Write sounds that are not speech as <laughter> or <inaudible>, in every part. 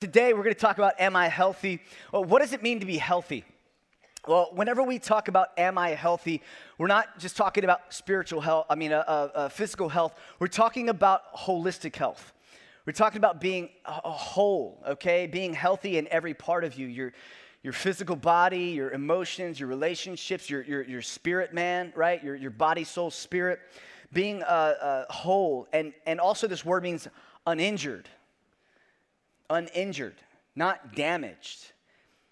Today, we're going to talk about Am I Healthy? Well, what does it mean to be healthy? Well, whenever we talk about Am I Healthy, we're not just talking about spiritual health, I mean, uh, uh, uh, physical health. We're talking about holistic health. We're talking about being whole, okay? Being healthy in every part of you your, your physical body, your emotions, your relationships, your, your, your spirit, man, right? Your, your body, soul, spirit. Being uh, uh, whole. And, and also, this word means uninjured uninjured, not damaged.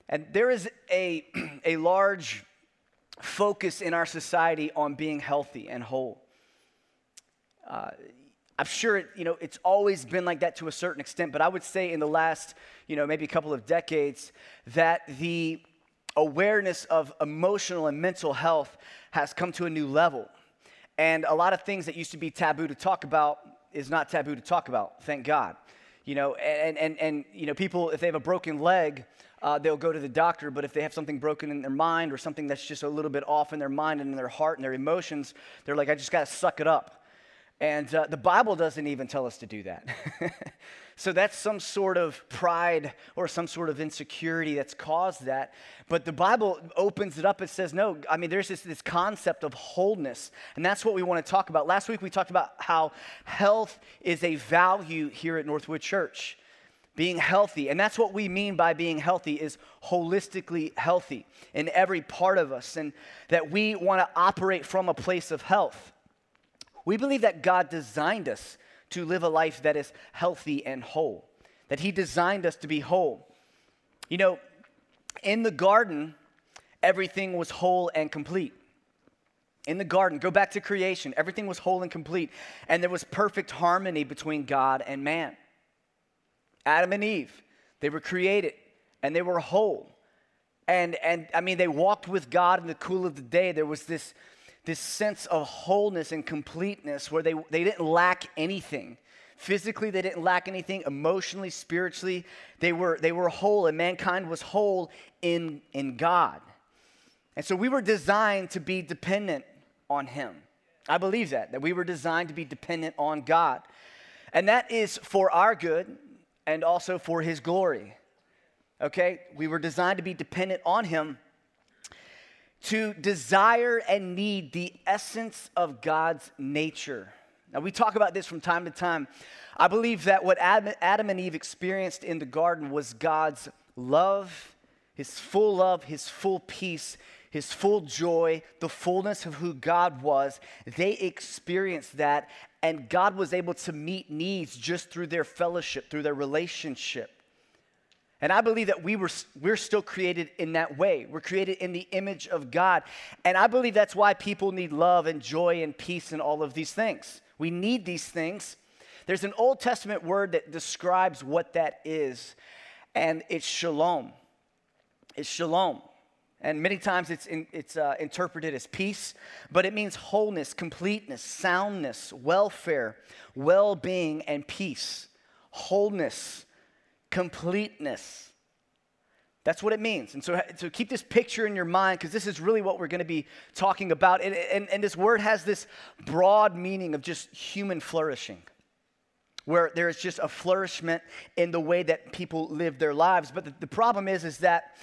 And there is a, <clears throat> a large focus in our society on being healthy and whole. Uh, I'm sure it, you know it's always been like that to a certain extent, but I would say in the last you know maybe a couple of decades that the awareness of emotional and mental health has come to a new level, and a lot of things that used to be taboo to talk about is not taboo to talk about. Thank God you know, and, and, and you know, people, if they have a broken leg, uh, they'll go to the doctor, but if they have something broken in their mind or something that's just a little bit off in their mind and in their heart and their emotions, they're like, I just got to suck it up. And uh, the Bible doesn't even tell us to do that. <laughs> so that's some sort of pride or some sort of insecurity that's caused that. But the Bible opens it up and says, no, I mean, there's this, this concept of wholeness. And that's what we want to talk about. Last week we talked about how health is a value here at Northwood Church being healthy and that's what we mean by being healthy is holistically healthy in every part of us and that we want to operate from a place of health we believe that God designed us to live a life that is healthy and whole, that He designed us to be whole. You know, in the garden, everything was whole and complete. In the garden, go back to creation, everything was whole and complete, and there was perfect harmony between God and man. Adam and Eve, they were created and they were whole. And, and I mean, they walked with God in the cool of the day. There was this, this sense of wholeness and completeness where they, they didn't lack anything. Physically, they didn't lack anything. Emotionally, spiritually, they were, they were whole, and mankind was whole in, in God. And so we were designed to be dependent on Him. I believe that, that we were designed to be dependent on God. And that is for our good and also for His glory. Okay? We were designed to be dependent on Him to desire and need the essence of God's nature. Now, we talk about this from time to time. I believe that what Adam and Eve experienced in the garden was God's love, his full love, his full peace, his full joy, the fullness of who God was. They experienced that, and God was able to meet needs just through their fellowship, through their relationship. And I believe that we were, we're still created in that way. We're created in the image of God. And I believe that's why people need love and joy and peace and all of these things. We need these things. There's an Old Testament word that describes what that is, and it's shalom. It's shalom. And many times it's, in, it's uh, interpreted as peace, but it means wholeness, completeness, soundness, welfare, well being, and peace. Wholeness completeness. That's what it means. And so, so keep this picture in your mind because this is really what we're going to be talking about. And, and, and this word has this broad meaning of just human flourishing, where there is just a flourishment in the way that people live their lives. But the, the problem is, is that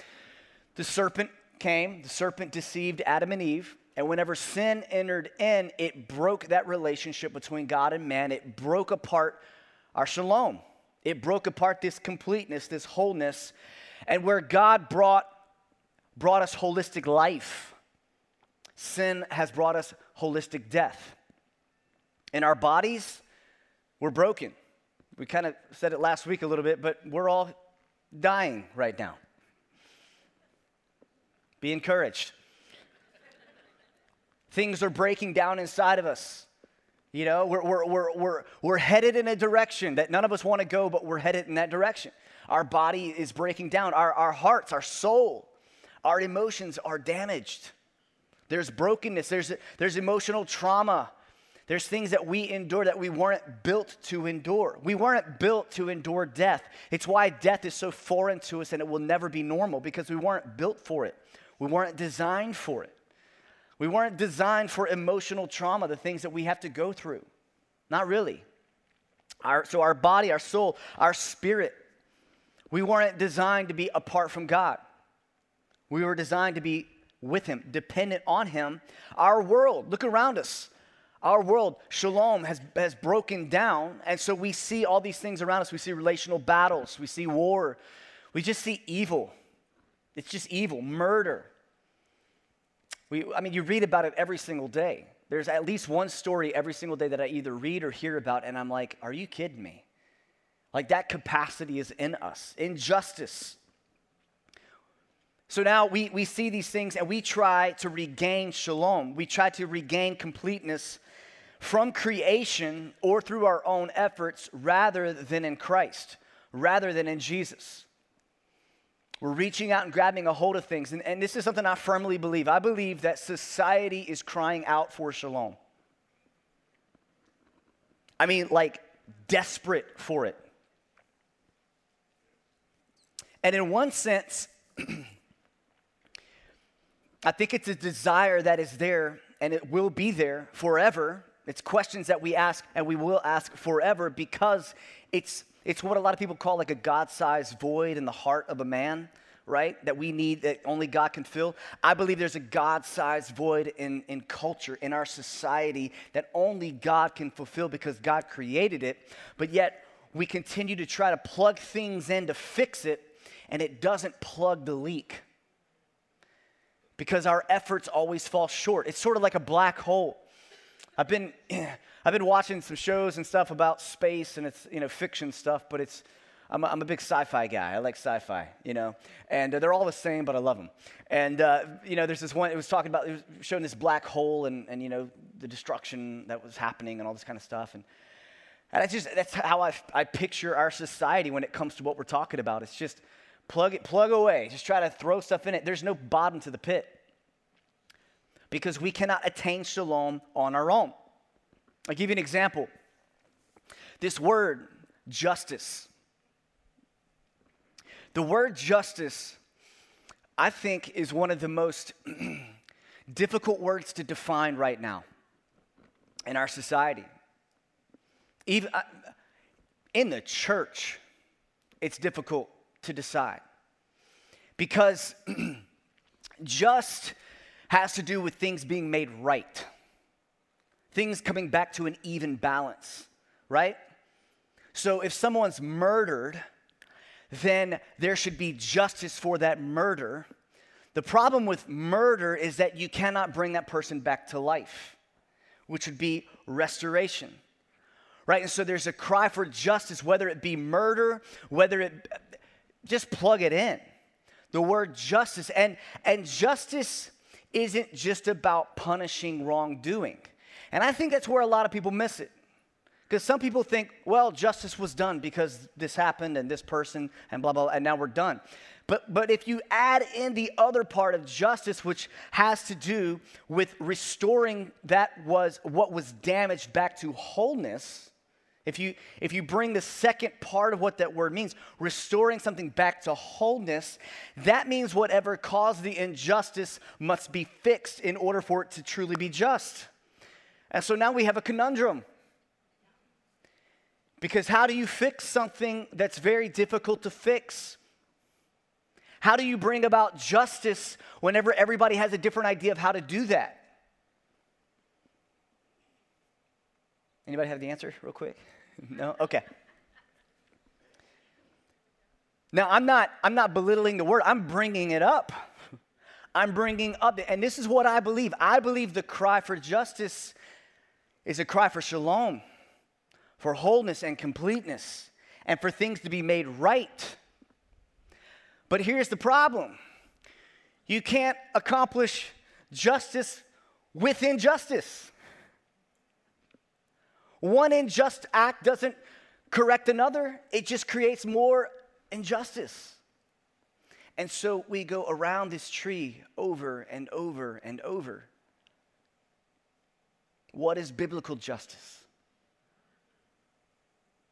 the serpent came, the serpent deceived Adam and Eve. And whenever sin entered in, it broke that relationship between God and man. It broke apart our shalom. It broke apart this completeness, this wholeness, and where God brought, brought us holistic life, sin has brought us holistic death. In our bodies, we're broken. We kind of said it last week a little bit, but we're all dying right now. Be encouraged. Things are breaking down inside of us. You know, we're, we're, we're, we're, we're headed in a direction that none of us want to go, but we're headed in that direction. Our body is breaking down, our, our hearts, our soul, our emotions are damaged. There's brokenness, there's, there's emotional trauma. There's things that we endure that we weren't built to endure. We weren't built to endure death. It's why death is so foreign to us and it will never be normal because we weren't built for it. We weren't designed for it. We weren't designed for emotional trauma, the things that we have to go through. Not really. Our, so, our body, our soul, our spirit, We weren't designed to be apart from God. We were designed to be with Him, dependent on Him. Our world, look around us. Our world, shalom, has, has broken down. And so we see all these things around us. We see relational battles, we see war, we just see evil. It's just evil, murder. We, I mean, you read about it every single day. There's at least one story every single day that I either read or hear about, and I'm like, are you kidding me? Like that capacity is in us. Injustice. So now we, we see these things and we try to regain shalom. We try to regain completeness from creation or through our own efforts rather than in Christ, rather than in Jesus. We're reaching out and grabbing a hold of things. And, and this is something I firmly believe. I believe that society is crying out for shalom. I mean, like, desperate for it. And in one sense, <clears throat> I think it's a desire that is there and it will be there forever. It's questions that we ask and we will ask forever because it's it's what a lot of people call like a God sized void in the heart of a man, right? That we need, that only God can fill. I believe there's a God sized void in, in culture, in our society, that only God can fulfill because God created it. But yet, we continue to try to plug things in to fix it, and it doesn't plug the leak because our efforts always fall short. It's sort of like a black hole. I've been, <clears throat> I've been watching some shows and stuff about space and it's, you know, fiction stuff, but it's, I'm a, I'm a big sci-fi guy. I like sci-fi, you know, and uh, they're all the same, but I love them. And uh, you know, there's this one. It was talking about, it was showing this black hole and, and you know, the destruction that was happening and all this kind of stuff. And, and that's just that's how I, I picture our society when it comes to what we're talking about. It's just plug it, plug away. Just try to throw stuff in it. There's no bottom to the pit because we cannot attain shalom on our own. I'll give you an example. This word, justice. The word justice, I think, is one of the most <clears throat> difficult words to define right now in our society. Even uh, in the church, it's difficult to decide because <clears throat> just has to do with things being made right, things coming back to an even balance, right? So if someone's murdered, then there should be justice for that murder. The problem with murder is that you cannot bring that person back to life, which would be restoration. Right? And so there's a cry for justice, whether it be murder, whether it just plug it in. The word justice. And, and justice isn't just about punishing wrongdoing. And I think that's where a lot of people miss it. Because some people think, well, justice was done because this happened and this person and blah, blah, blah, and now we're done. But, but if you add in the other part of justice, which has to do with restoring that was what was damaged back to wholeness, if you, if you bring the second part of what that word means, restoring something back to wholeness, that means whatever caused the injustice must be fixed in order for it to truly be just. And so now we have a conundrum. Because how do you fix something that's very difficult to fix? How do you bring about justice whenever everybody has a different idea of how to do that? Anybody have the answer, real quick? <laughs> no? Okay. Now, I'm not, I'm not belittling the word, I'm bringing it up. I'm bringing up, and this is what I believe. I believe the cry for justice is a cry for shalom, for wholeness and completeness, and for things to be made right. But here's the problem you can't accomplish justice with injustice. One unjust act doesn't correct another, it just creates more injustice. And so we go around this tree over and over and over. What is biblical justice?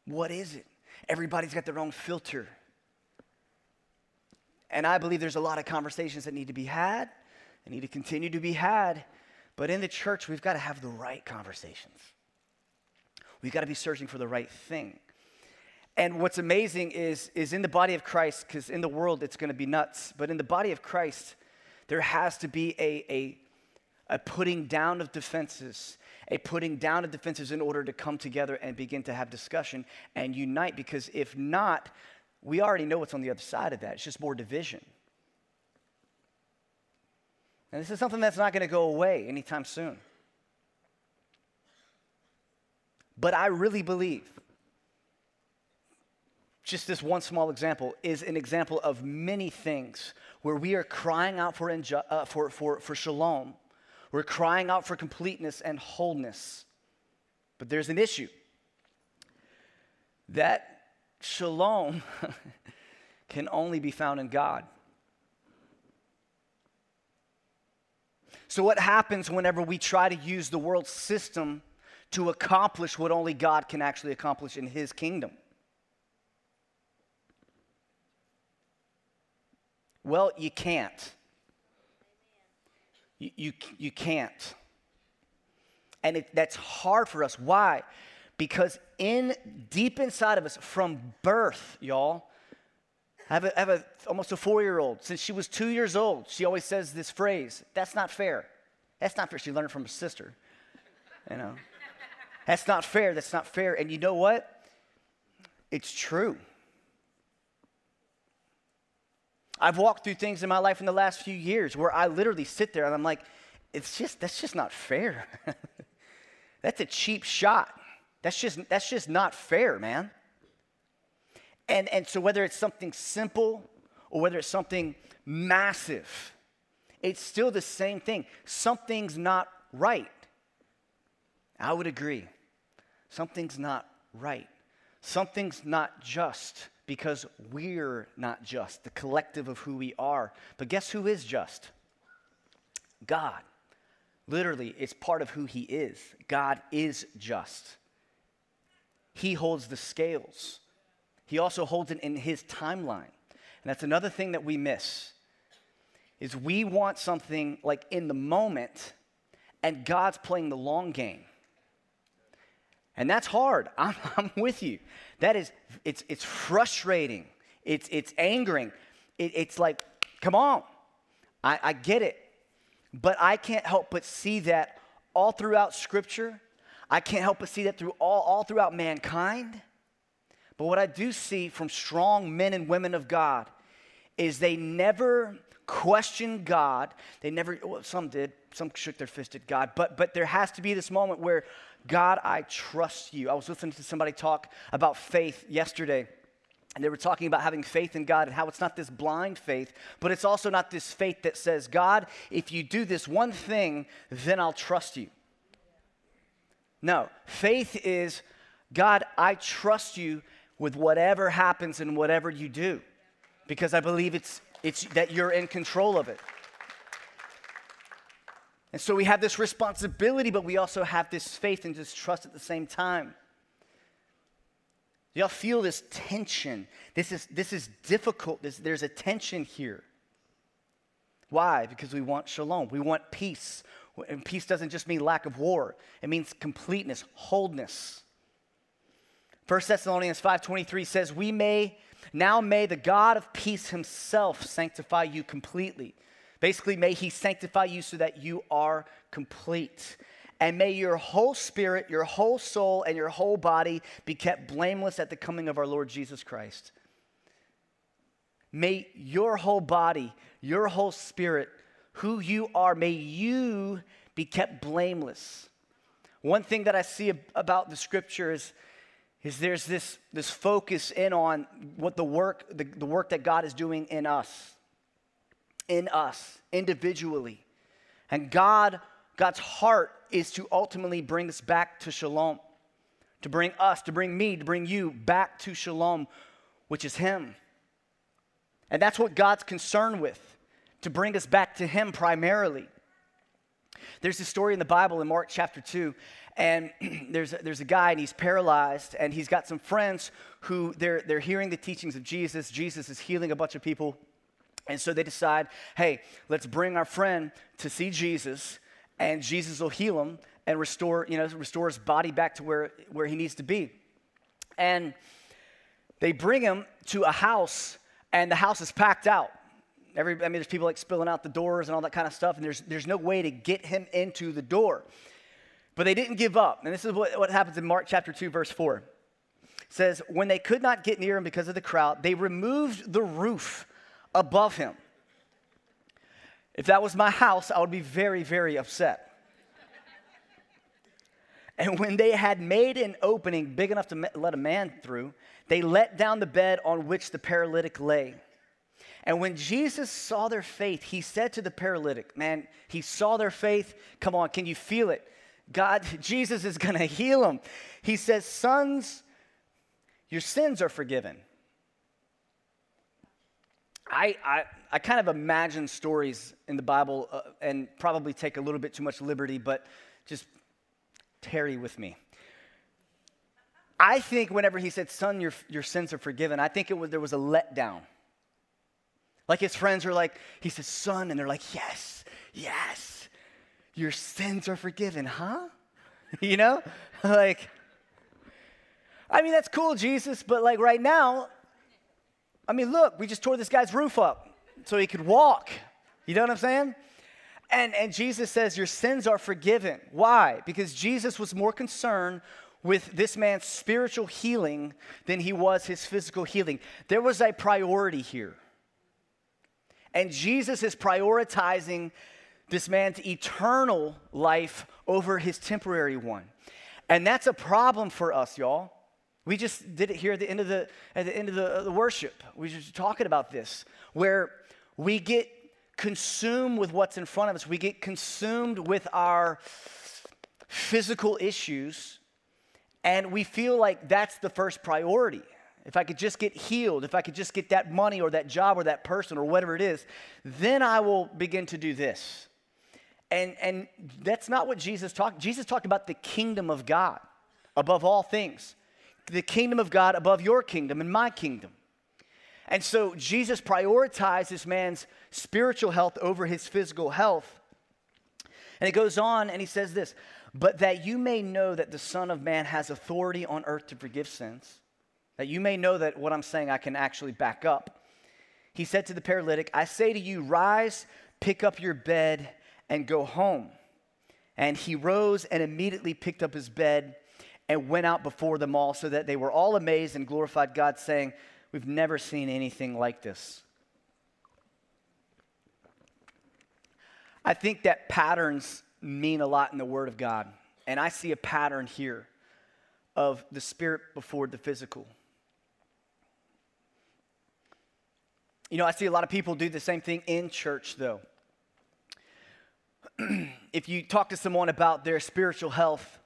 What is it? Everybody's got their own filter. And I believe there's a lot of conversations that need to be had, and need to continue to be had. But in the church, we've got to have the right conversations. We've got to be searching for the right thing. And what's amazing is, is in the body of Christ, because in the world it's going to be nuts, but in the body of Christ, there has to be a, a, a putting down of defenses, a putting down of defenses in order to come together and begin to have discussion and unite. Because if not, we already know what's on the other side of that. It's just more division. And this is something that's not going to go away anytime soon. But I really believe just this one small example is an example of many things where we are crying out for, uh, for, for, for shalom. We're crying out for completeness and wholeness. But there's an issue that shalom <laughs> can only be found in God. So, what happens whenever we try to use the world system to accomplish what only God can actually accomplish in His kingdom? Well, you can't. You, you, you can't. And it, that's hard for us. Why? Because in deep inside of us, from birth, y'all, I have, a, I have a, almost a four year old. Since she was two years old, she always says this phrase that's not fair. That's not fair. She learned it from her sister. You know, that's not fair. That's not fair. And you know what? It's true. I've walked through things in my life in the last few years where I literally sit there and I'm like, it's just, that's just not fair. <laughs> that's a cheap shot. That's just, that's just not fair, man. And, and so whether it's something simple or whether it's something massive, it's still the same thing. Something's not right. I would agree. Something's not right. Something's not just because we're not just, the collective of who we are. But guess who is just? God. Literally, it's part of who He is. God is just. He holds the scales. He also holds it in His timeline. And that's another thing that we miss is we want something like in the moment and God's playing the long game. And that's hard. <laughs> I'm, I'm with you. That is, it's, it's frustrating. It's, it's angering. It, it's like, come on. I, I get it. But I can't help but see that all throughout Scripture. I can't help but see that through all, all throughout mankind. But what I do see from strong men and women of God is they never questioned God. They never, well, some did, some shook their fist at God, but, but there has to be this moment where God, I trust you. I was listening to somebody talk about faith yesterday. And they were talking about having faith in God and how it's not this blind faith, but it's also not this faith that says, God, if you do this one thing, then I'll trust you. No, faith is, God, I trust you with whatever happens and whatever you do because I believe it's, it's that you're in control of it. And so we have this responsibility, but we also have this faith and this trust at the same time. Y'all feel this tension. This is, this is difficult. This, there's a tension here. Why? Because we want shalom. We want peace. And peace doesn't just mean lack of war, it means completeness, wholeness. 1 Thessalonians 5:23 says, "We may now may the God of peace himself sanctify you completely." Basically, may He sanctify you so that you are complete. And may your whole spirit, your whole soul, and your whole body be kept blameless at the coming of our Lord Jesus Christ. May your whole body, your whole spirit, who you are, may you be kept blameless. One thing that I see about the scripture is, is there's this, this focus in on what the work, the, the work that God is doing in us in us individually. And God, God's heart is to ultimately bring us back to shalom, to bring us, to bring me, to bring you back to shalom, which is Him. And that's what God's concerned with, to bring us back to Him primarily. There's a story in the Bible in Mark chapter 2, and <clears throat> there's, a, there's a guy and he's paralyzed, and he's got some friends who they're, they're hearing the teachings of Jesus. Jesus is healing a bunch of people. And so they decide, hey, let's bring our friend to see Jesus, and Jesus will heal him and restore, you know, restore his body back to where, where he needs to be. And They bring him to a house, and the house is packed out. Every, I mean, there's people like spilling out the doors and all that kind of stuff, and there's, there's no way to get him into the door. But they didn't give up. And this is what, what happens in Mark chapter 2, verse 4. It says, When they could not get near him because of the crowd, they removed the roof above him. If that was my house, I would be very, very upset. and when they had made an opening big enough to let a man through, they let down the bed on which the paralytic lay. And when Jesus saw their faith, he said to the paralytic, Man, he saw their faith. Come on, can you feel it? God, Jesus is going to heal him. He says, Sons, your sins are forgiven. I, I, I kind of imagine stories in the Bible uh, and probably take a little bit too much liberty, but just tarry with me. I think whenever he said, Son, your, your sins are forgiven, I think it was, there was a letdown. Like his friends were like, he says, Son, and they're like, Yes, yes, your sins are forgiven, huh? <laughs> you know? <laughs> like, I mean, that's cool, Jesus, but like right now, I mean, look, we just tore this guy's roof up so he could walk. You know what I'm saying? And, and Jesus says, Your sins are forgiven. Why? Because Jesus was more concerned with this man's spiritual healing than he was his physical healing. There was a priority here. And Jesus is prioritizing this man's eternal life over his temporary one. And that's a problem for us, y'all. We just did it here at the end of the, at the, end of the, uh, the worship. We were just talking about this, where we get consumed with what's in front of us. We get consumed with our physical issues, and we feel like that's the first priority. If I could just get healed, if I could just get that money or that job or that person or whatever it is, then I will begin to do this. And, and that's not what Jesus talked. Jesus talked about the kingdom of God above all things the kingdom of God above your kingdom and my kingdom. And so Jesus prioritized this man's spiritual health over his physical health. And it goes on and he says this, but that you may know that the Son of Man has authority on earth to forgive sins, that you may know that what I'm saying I can actually back up. He said to the paralytic, I say to you, rise, pick up your bed, and go home. And he rose and immediately picked up his bed and went out before them all, so that they were all amazed and glorified God, saying, We've never seen anything like this. I think that patterns mean a lot in the Word of God. And I see a pattern here of the spirit before the physical. You know, I see a lot of people do the same thing in church, though. <clears throat> if you talk to someone about their spiritual health,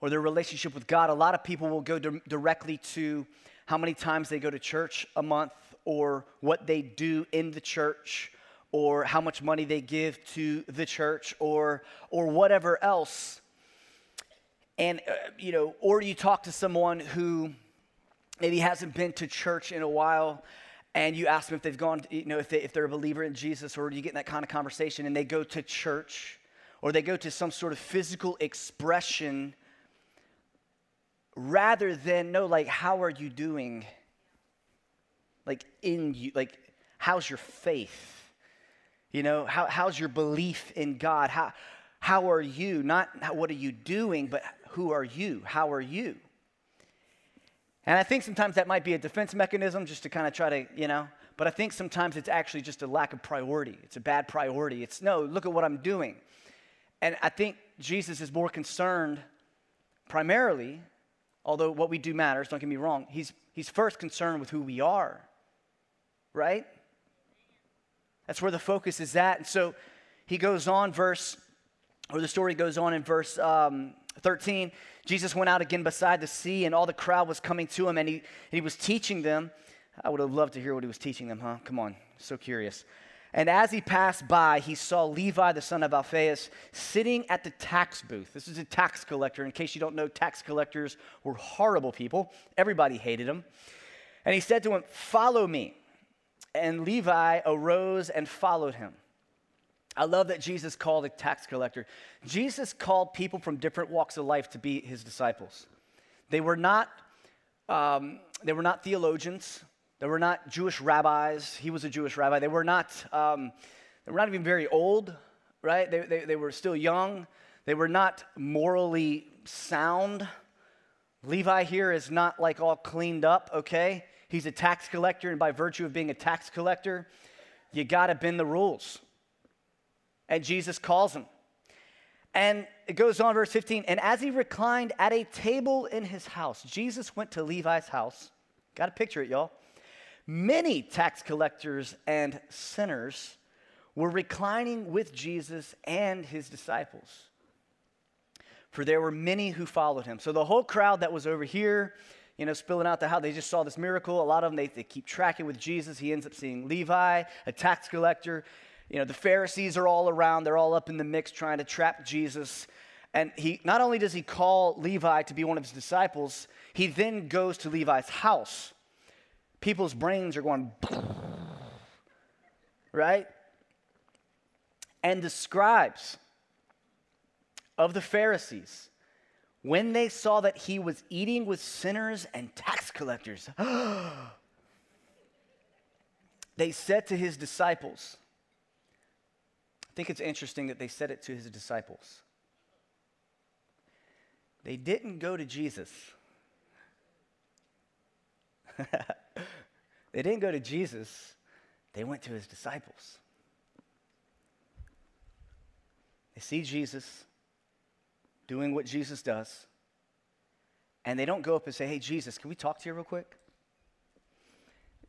or their relationship with God, a lot of people will go di- directly to how many times they go to church a month, or what they do in the church, or how much money they give to the church, or, or whatever else. And, uh, you know, or you talk to someone who maybe hasn't been to church in a while and you ask them if they've gone, you know, if, they, if they're a believer in Jesus, or you get in that kind of conversation and they go to church or they go to some sort of physical expression rather than know like how are you doing? Like in you like how's your faith? You know how, how's your belief in god? How, how are you? Not what are you doing but who are you? How are you and i think sometimes that might be a defense mechanism just to kind of try to you know but i think sometimes it's actually just a lack of priority it's a bad priority it's no look at what i'm doing and i think jesus is more concerned primarily although what we do matters, don't get me wrong, he's, he's first concerned with who we are, right? That's where the focus is at. And so he goes on, verse, or the story goes on in verse um, 13. Jesus went out again beside the sea, and all the crowd was coming to him, and he, and he was teaching them. I would have loved to hear what he was teaching them, huh? Come on, so curious. And as he passed by, he saw Levi, the son of Alphaeus, sitting at the tax booth. This is a tax collector. In case you don't know, tax collectors were horrible people. Everybody hated them. And he said to him, Follow me. And Levi arose and followed him. I love that Jesus called a tax collector. Jesus called people from different walks of life to be his disciples. They were not um, they were not theologians. They were not Jewish rabbis. He was a Jewish rabbi. They were not, um, they were not even very old, right? They, they, they were still young. They were not morally sound. Levi here is not like all cleaned up, okay? He's a tax collector, and by virtue of being a tax collector, you got to bend the rules. And Jesus calls him. And it goes on, verse 15. And as he reclined at a table in his house, Jesus went to Levi's house. Got to picture it, y'all. Many tax collectors and sinners were reclining with Jesus and his disciples. For there were many who followed him. So the whole crowd that was over here, you know, spilling out the how they just saw this miracle. A lot of them, they, they keep tracking with Jesus. He ends up seeing Levi, a tax collector. You know, the Pharisees are all around. They're all up in the mix trying to trap Jesus. And he not only does he call Levi to be one of his disciples, he then goes to Levi's house. People's brains are going, <laughs> right? And the scribes of the Pharisees, when they saw that he was eating with sinners and tax collectors, <gasps> they said to his disciples, I think it's interesting that they said it to his disciples. They didn't go to Jesus. <laughs> they didn't go to Jesus, they went to his disciples. They see Jesus doing what Jesus does, and they don't go up and say, Hey, Jesus, can we talk to you real quick?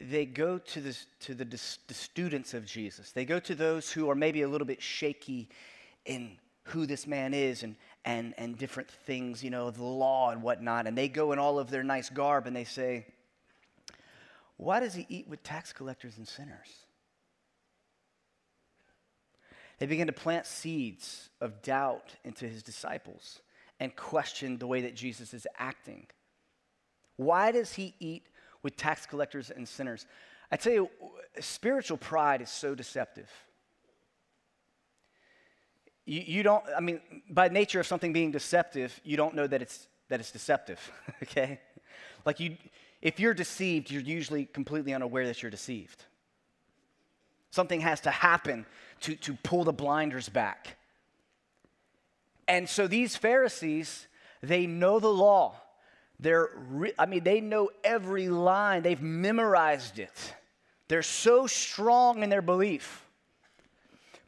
They go to, the, to the, the students of Jesus. They go to those who are maybe a little bit shaky in who this man is and, and, and different things, you know, the law and whatnot. And they go in all of their nice garb and they say, Why does he eat with tax collectors and sinners? They begin to plant seeds of doubt into his disciples and question the way that Jesus is acting. Why does he eat with tax collectors and sinners? I tell you, spiritual pride is so deceptive. You, you don't, I mean, by nature of something being deceptive, you don't know that it's, that it's deceptive, <laughs> okay? Like you, if you're deceived, you're usually completely unaware that you're deceived. Something has to happen to, to pull the blinders back. And so these Pharisees, they know the law. They're, re- I mean, they know every line, they've memorized it. They're so strong in their belief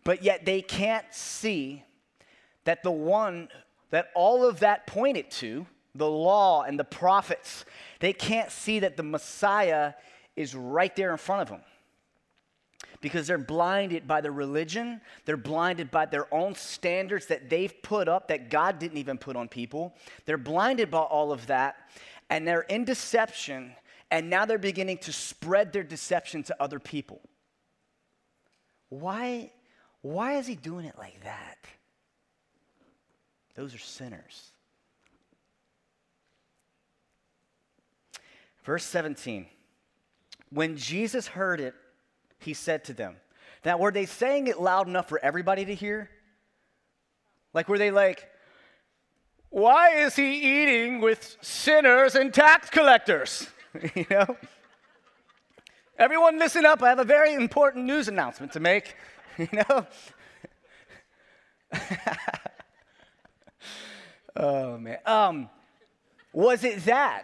but yet they can't see that the one that all of that pointed to, the law and the prophets, they can't see that the Messiah is right there in front of them. Because they're blinded by their religion, they're blinded by their own standards that they've put up that God didn't even put on people. They're blinded by all of that, and they're in deception, and now they're beginning to spread their deception to other people. Why why is he doing it like that? Those are sinners. Verse 17. When Jesus heard it, he said to them, Now, were they saying it loud enough for everybody to hear? Like, were they like, Why is he eating with sinners and tax collectors? <laughs> you know? Everyone, listen up. I have a very important news announcement to make. <laughs> you know? <laughs> oh, man. Um, was it that?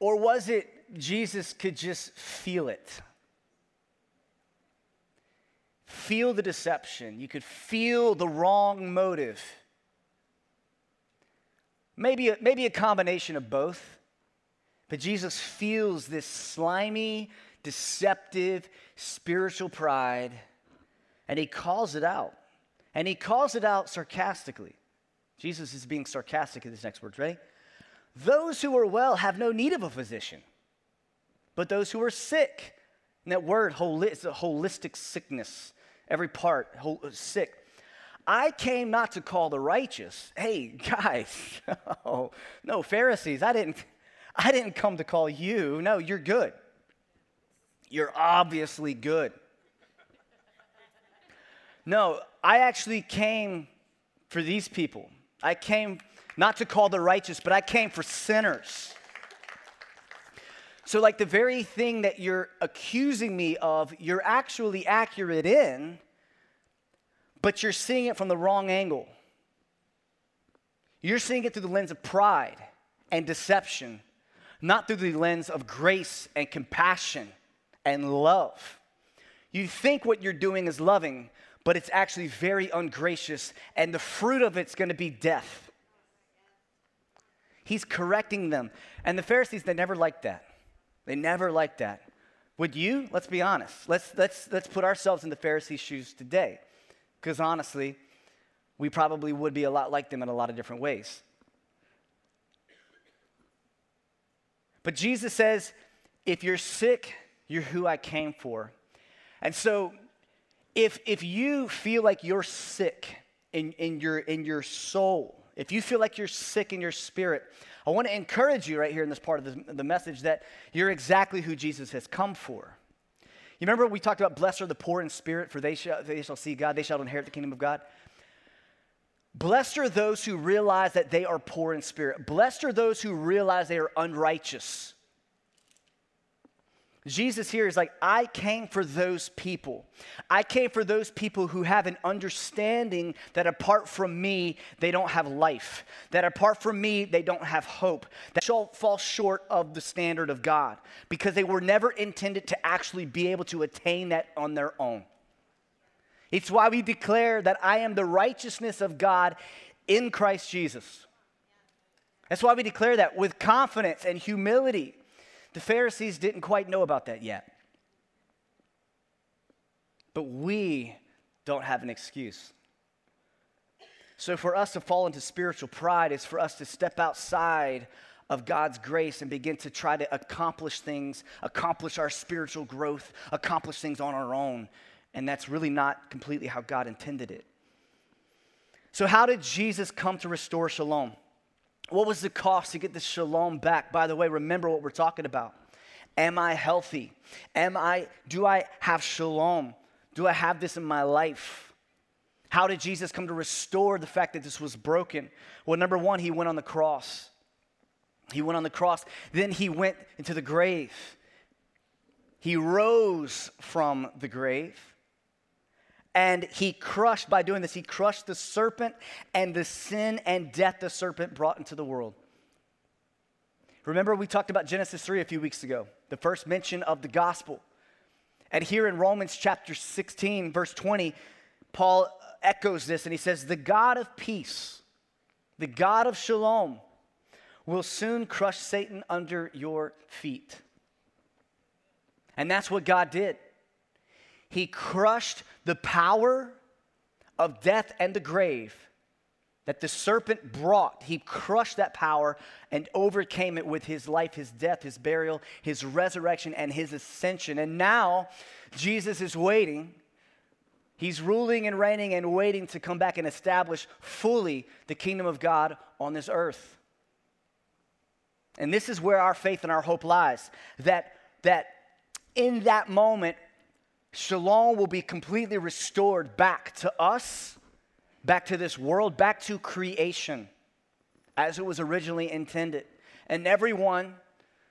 Or was it Jesus could just feel it? Feel the deception. You could feel the wrong motive. Maybe a, maybe a combination of both. But Jesus feels this slimy, deceptive, spiritual pride and he calls it out. And he calls it out sarcastically. Jesus is being sarcastic in this next words, ready? Those who are well have no need of a physician, but those who are sick. And that word, it's a holistic sickness, every part, whole, uh, sick. I came not to call the righteous. Hey, <laughs> guys, oh, no, Pharisees, I didn't, I didn't come to call you. No, you're good. You're obviously good. No, I actually came for these people. I came not to call the righteous, but I came for sinners. So, like the very thing that you're accusing me of, you're actually accurate in, but you're seeing it from the wrong angle. You're seeing it through the lens of pride and deception, not through the lens of grace and compassion and love. You think what you're doing is loving, but it's actually very ungracious, and the fruit of it's gonna be death. He's correcting them. And the Pharisees, they never liked that. They never liked that. Would you? Let's be honest. Let's, let's, let's put ourselves in the Pharisees' shoes today. Because honestly, we probably would be a lot like them in a lot of different ways. But Jesus says, if you're sick, you're who I came for. And so, if, if you feel like you're sick in, in, your, in your soul, if you feel like you're sick in your spirit, I want to encourage you right here in this part of the, message that you're exactly who Jesus has come for. You remember we talked about blessed are the poor in spirit, for they shall, they shall see God, they shall inherit the kingdom of God. Blessed are those who realize that they are poor in spirit. Blessed are those who realize they are unrighteous. Jesus here is like, I came for those people. I came for those people who have an understanding that apart from me, they don't have life. That apart from me, they don't have hope. That shall fall short of the standard of God because they were never intended to actually be able to attain that on their own. It's why we declare that I am the righteousness of God in Christ Jesus. That's why we declare that with confidence and humility. The Pharisees didn't quite know about that yet. But we don't have an excuse. So, for us to fall into spiritual pride is for us to step outside of God's grace and begin to try to accomplish things, accomplish our spiritual growth, accomplish things on our own. And that's really not completely how God intended it. So, how did Jesus come to restore shalom? What was the cost to get the shalom back? By the way, remember what we're talking about. Am I healthy? Am I do I have shalom? Do I have this in my life? How did Jesus come to restore the fact that this was broken? Well, number 1, he went on the cross. He went on the cross. Then he went into the grave. He rose from the grave. And he crushed, by doing this, he crushed the serpent and the sin and death the serpent brought into the world. Remember, we talked about Genesis 3 a few weeks ago, the first mention of the gospel. And here in Romans chapter 16, verse 20, Paul echoes this and he says, The God of peace, the God of shalom, will soon crush Satan under your feet. And that's what God did. He crushed the power of death and the grave that the serpent brought. He crushed that power and overcame it with his life, his death, his burial, his resurrection, and his ascension. And now Jesus is waiting. He's ruling and reigning and waiting to come back and establish fully the kingdom of God on this earth. And this is where our faith and our hope lies that, that in that moment, shalom will be completely restored back to us, back to this world, back to creation as it was originally intended. And everyone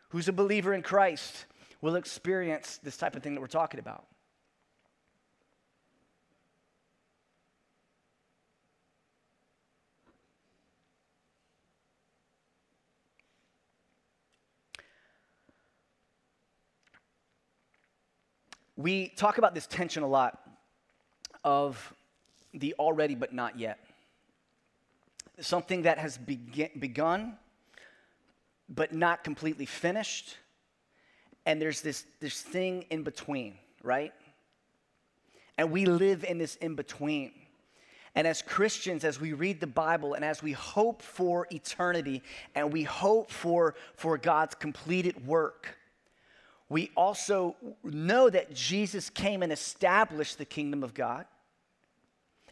who's a believer in Christ will experience this type of thing that we're talking about. We talk about this tension a lot of the already but not yet. Something that has begun but not completely finished. And there's this, this thing in between, right? And we live in this in between. And as Christians, as we read the Bible and as we hope for eternity and we hope for, for God's completed work, we also know that Jesus came and established the kingdom of God,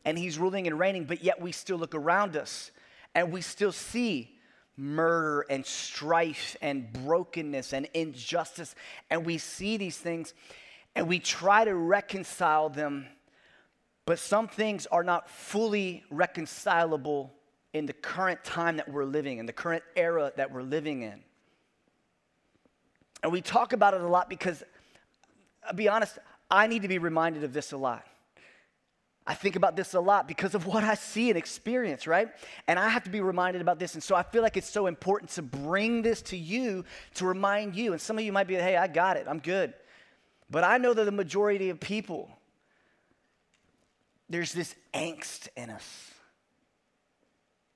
and he's ruling and reigning, but yet we still look around us and we still see murder and strife and brokenness and injustice, and we see these things and we try to reconcile them, but some things are not fully reconcilable in the current time that we're living in, the current era that we're living in. And we talk about it a lot because, I'll be honest, I need to be reminded of this a lot. I think about this a lot because of what I see and experience, right? And I have to be reminded about this. And so I feel like it's so important to bring this to you to remind you. And some of you might be, hey, I got it, I'm good. But I know that the majority of people, there's this angst in us.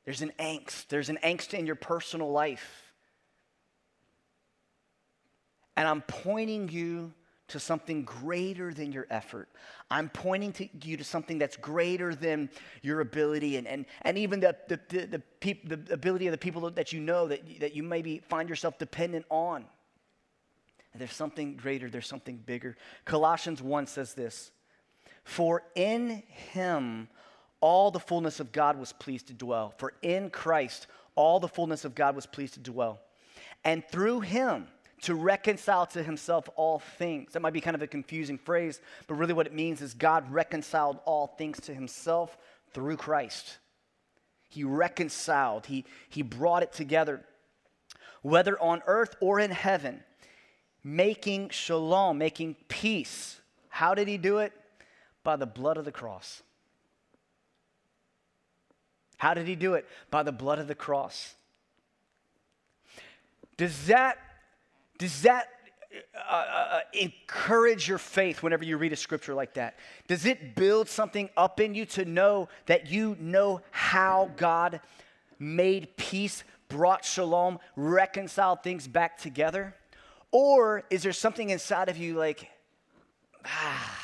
There's an angst. There's an angst in your personal life. And I'm pointing you to something greater than your effort. I'm pointing to you to something that's greater than your ability and, and, and even the, the, the, the, peop, the ability of the people that you know that, that you maybe find yourself dependent on. And there's something greater, there's something bigger. Colossians 1 says this For in him all the fullness of God was pleased to dwell. For in Christ all the fullness of God was pleased to dwell. And through him, to reconcile to himself all things. That might be kind of a confusing phrase, but really what it means is God reconciled all things to himself through Christ. He reconciled, he, he brought it together, whether on earth or in heaven, making shalom, making peace. How did he do it? By the blood of the cross. How did he do it? By the blood of the cross. Does that does that uh, uh, uh, encourage your faith whenever you read a scripture like that? Does it build something up in you to know that you know how God made peace, brought shalom, reconciled things back together? Or is there something inside of you like, ah,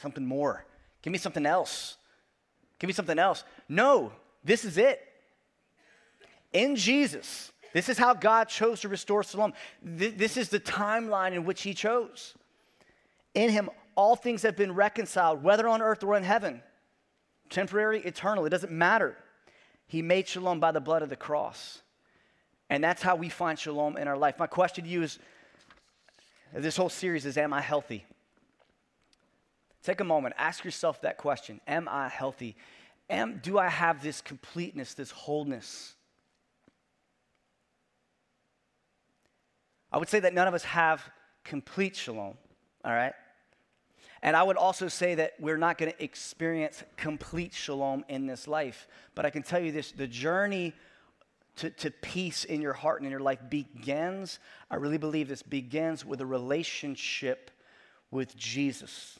something more? Give me something else. Give me something else. No, this is it. In Jesus, this is how God chose to restore Shalom. This is the timeline in which He chose. In Him, all things have been reconciled, whether on earth or in heaven. Temporary, eternal, it doesn't matter. He made Shalom by the blood of the cross. And that's how we find Shalom in our life. My question to you is this whole series is Am I healthy? Take a moment, ask yourself that question Am I healthy? Am, do I have this completeness, this wholeness? I would say that none of us have complete shalom, all right? And I would also say that we're not going to experience complete shalom in this life. But I can tell you this the journey to, to peace in your heart and in your life begins, I really believe this begins with a relationship with Jesus,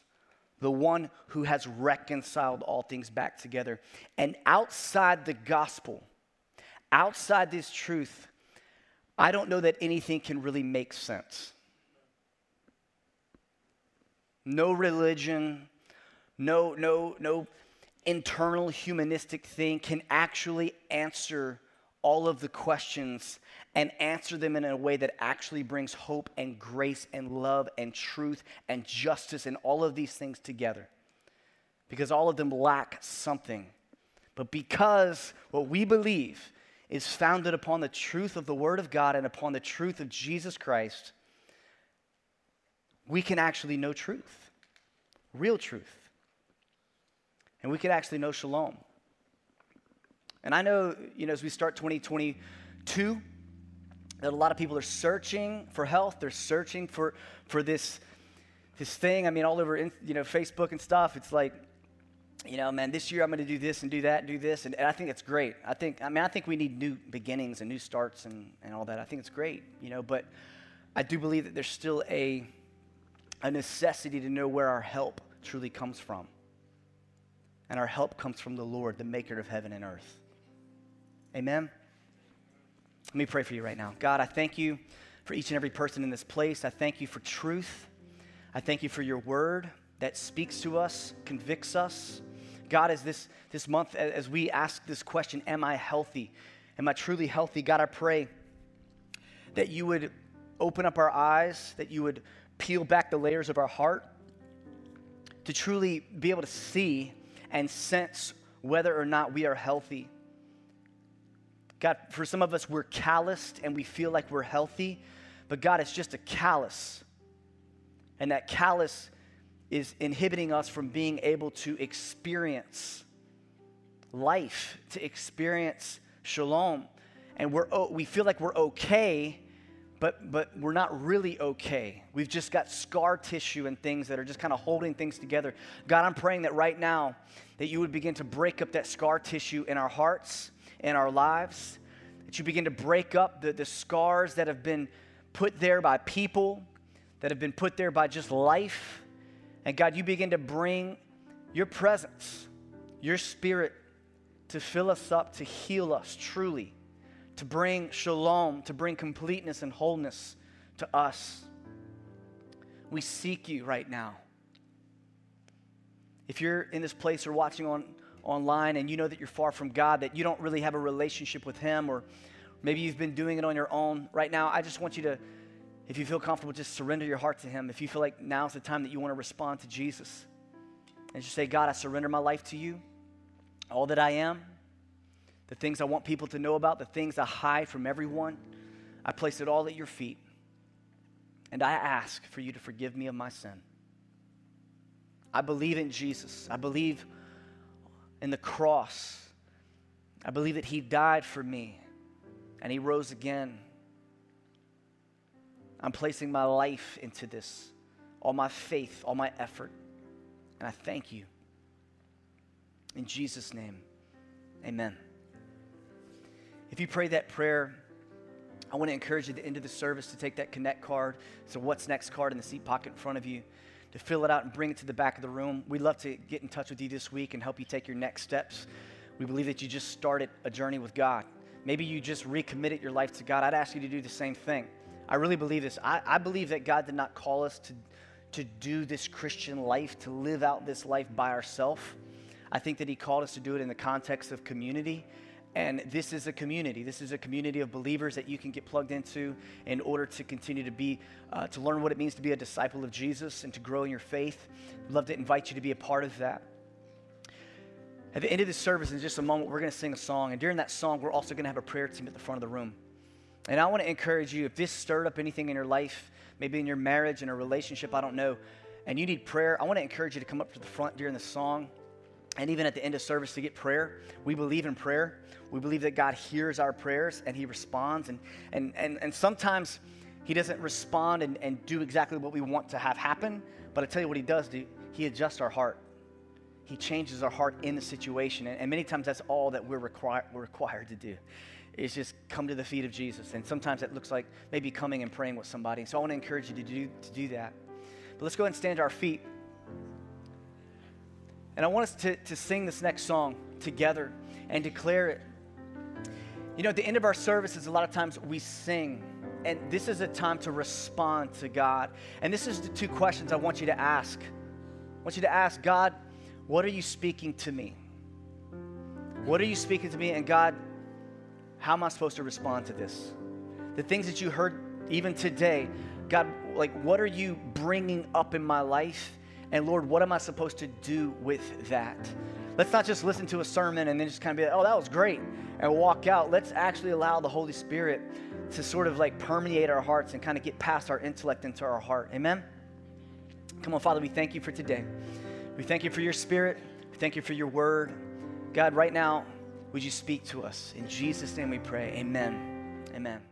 the one who has reconciled all things back together. And outside the gospel, outside this truth, I don't know that anything can really make sense. No religion, no, no, no internal humanistic thing can actually answer all of the questions and answer them in a way that actually brings hope and grace and love and truth and justice and all of these things together. Because all of them lack something. But because what we believe is founded upon the truth of the Word of God and upon the truth of Jesus Christ, we can actually know truth, real truth. And we can actually know shalom. And I know, you know, as we start 2022, that a lot of people are searching for health. They're searching for, for this, this thing. I mean, all over, you know, Facebook and stuff. It's like, you know, man, this year I'm going to do this and do that and do this. And, and, I think that's great. I think, I mean, I think we need new beginnings and new starts and, and all that. I think it's great, you know, but I do believe that there's still a, a necessity to know where our help truly comes from. And our help comes from the Lord, the maker of heaven and earth. Amen? Let me pray for you right now. God, I thank you for each and every person in this place. I thank you for truth. I thank you for your word that speaks to us, convicts us. God, as this, this month, as we ask this question, Am I healthy? Am I truly healthy? God, I pray that you would open up our eyes, that you would peel back the layers of our heart to truly be able to see and sense whether or not we are healthy. God, for some of us, we're calloused and we feel like we're healthy, but God, it's just a callus. And that callus is inhibiting us from being able to experience life, to experience shalom. And we're, we feel like we're okay, but, but we're not really okay. We've just got scar tissue and things that are just kind of holding things together. God, I'm praying that right now that you would begin to break up that scar tissue in our hearts, in our lives, that you begin to break up the, the scars that have been put there by people, that have been put there by just life. And God, you begin to bring your presence, your spirit to fill us up, to heal us truly to bring shalom, to bring completeness and wholeness to us. We seek you right now. If you're in this place or watching on online and you know that you're far from God, that you don't really have a relationship with Him, or maybe you've been doing it on your own, right now, I just want you to, if you feel comfortable, just surrender your heart to Him. If you feel like now's the time that you want to respond to Jesus, and just say, God, I surrender my life to you, all that I am, the things I want people to know about, the things I hide from everyone. I place it all at your feet. And I ask for you to forgive me of my sin. I believe in Jesus. I believe in the cross. I believe that He died for me and He rose again. I'm placing my life into this, all my faith, all my effort. And I thank you. In Jesus' name, amen. If you pray that prayer, I want to encourage you at the end of the service to take that Connect card, so What's Next card in the seat pocket in front of you, to fill it out and bring it to the back of the room. We'd love to get in touch with you this week and help you take your next steps. We believe that you just started a journey with God. Maybe you just recommitted your life to God. I'd ask you to do the same thing. I really believe this. I, I believe that God did not call us to, to do this Christian life, to live out this life by ourselves. I think that He called us to do it in the context of community and this is a community. This is a community of believers that you can get plugged into in order to continue to be, uh, to learn what it means to be a disciple of Jesus and to grow in your faith. Love to invite you to be a part of that. At the end of this service, in just a moment, we're going to sing a song. And during that song, we're also going to have a prayer team at the front of the room. And I want to encourage you if this stirred up anything in your life, maybe in your marriage, in a relationship, I don't know, and you need prayer, I want to encourage you to come up to the front during the song and even at the end of service to get prayer. We believe in prayer. We believe that God hears our prayers and He responds. And, and, and, and sometimes He doesn't respond and, and do exactly what we want to have happen. But I tell you what He does do He adjusts our heart. He changes our heart in the situation. And, and many times that's all that we're, require, we're required to do is just come to the feet of Jesus. And sometimes it looks like maybe coming and praying with somebody. So I want to encourage you to do, to do that. But let's go ahead and stand to our feet. And I want us to, to sing this next song together and declare it. You know, at the end of our services, a lot of times we sing, and this is a time to respond to God. And this is the two questions I want you to ask. I want you to ask God, what are you speaking to me? What are you speaking to me? And God, how am I supposed to respond to this? The things that you heard even today, God, like, what are you bringing up in my life? And Lord, what am I supposed to do with that? Let's not just listen to a sermon and then just kind of be like, oh, that was great, and walk out. Let's actually allow the Holy Spirit to sort of like permeate our hearts and kind of get past our intellect into our heart. Amen? Come on, Father, we thank you for today. We thank you for your spirit. We thank you for your word. God, right now, would you speak to us? In Jesus' name we pray. Amen. Amen.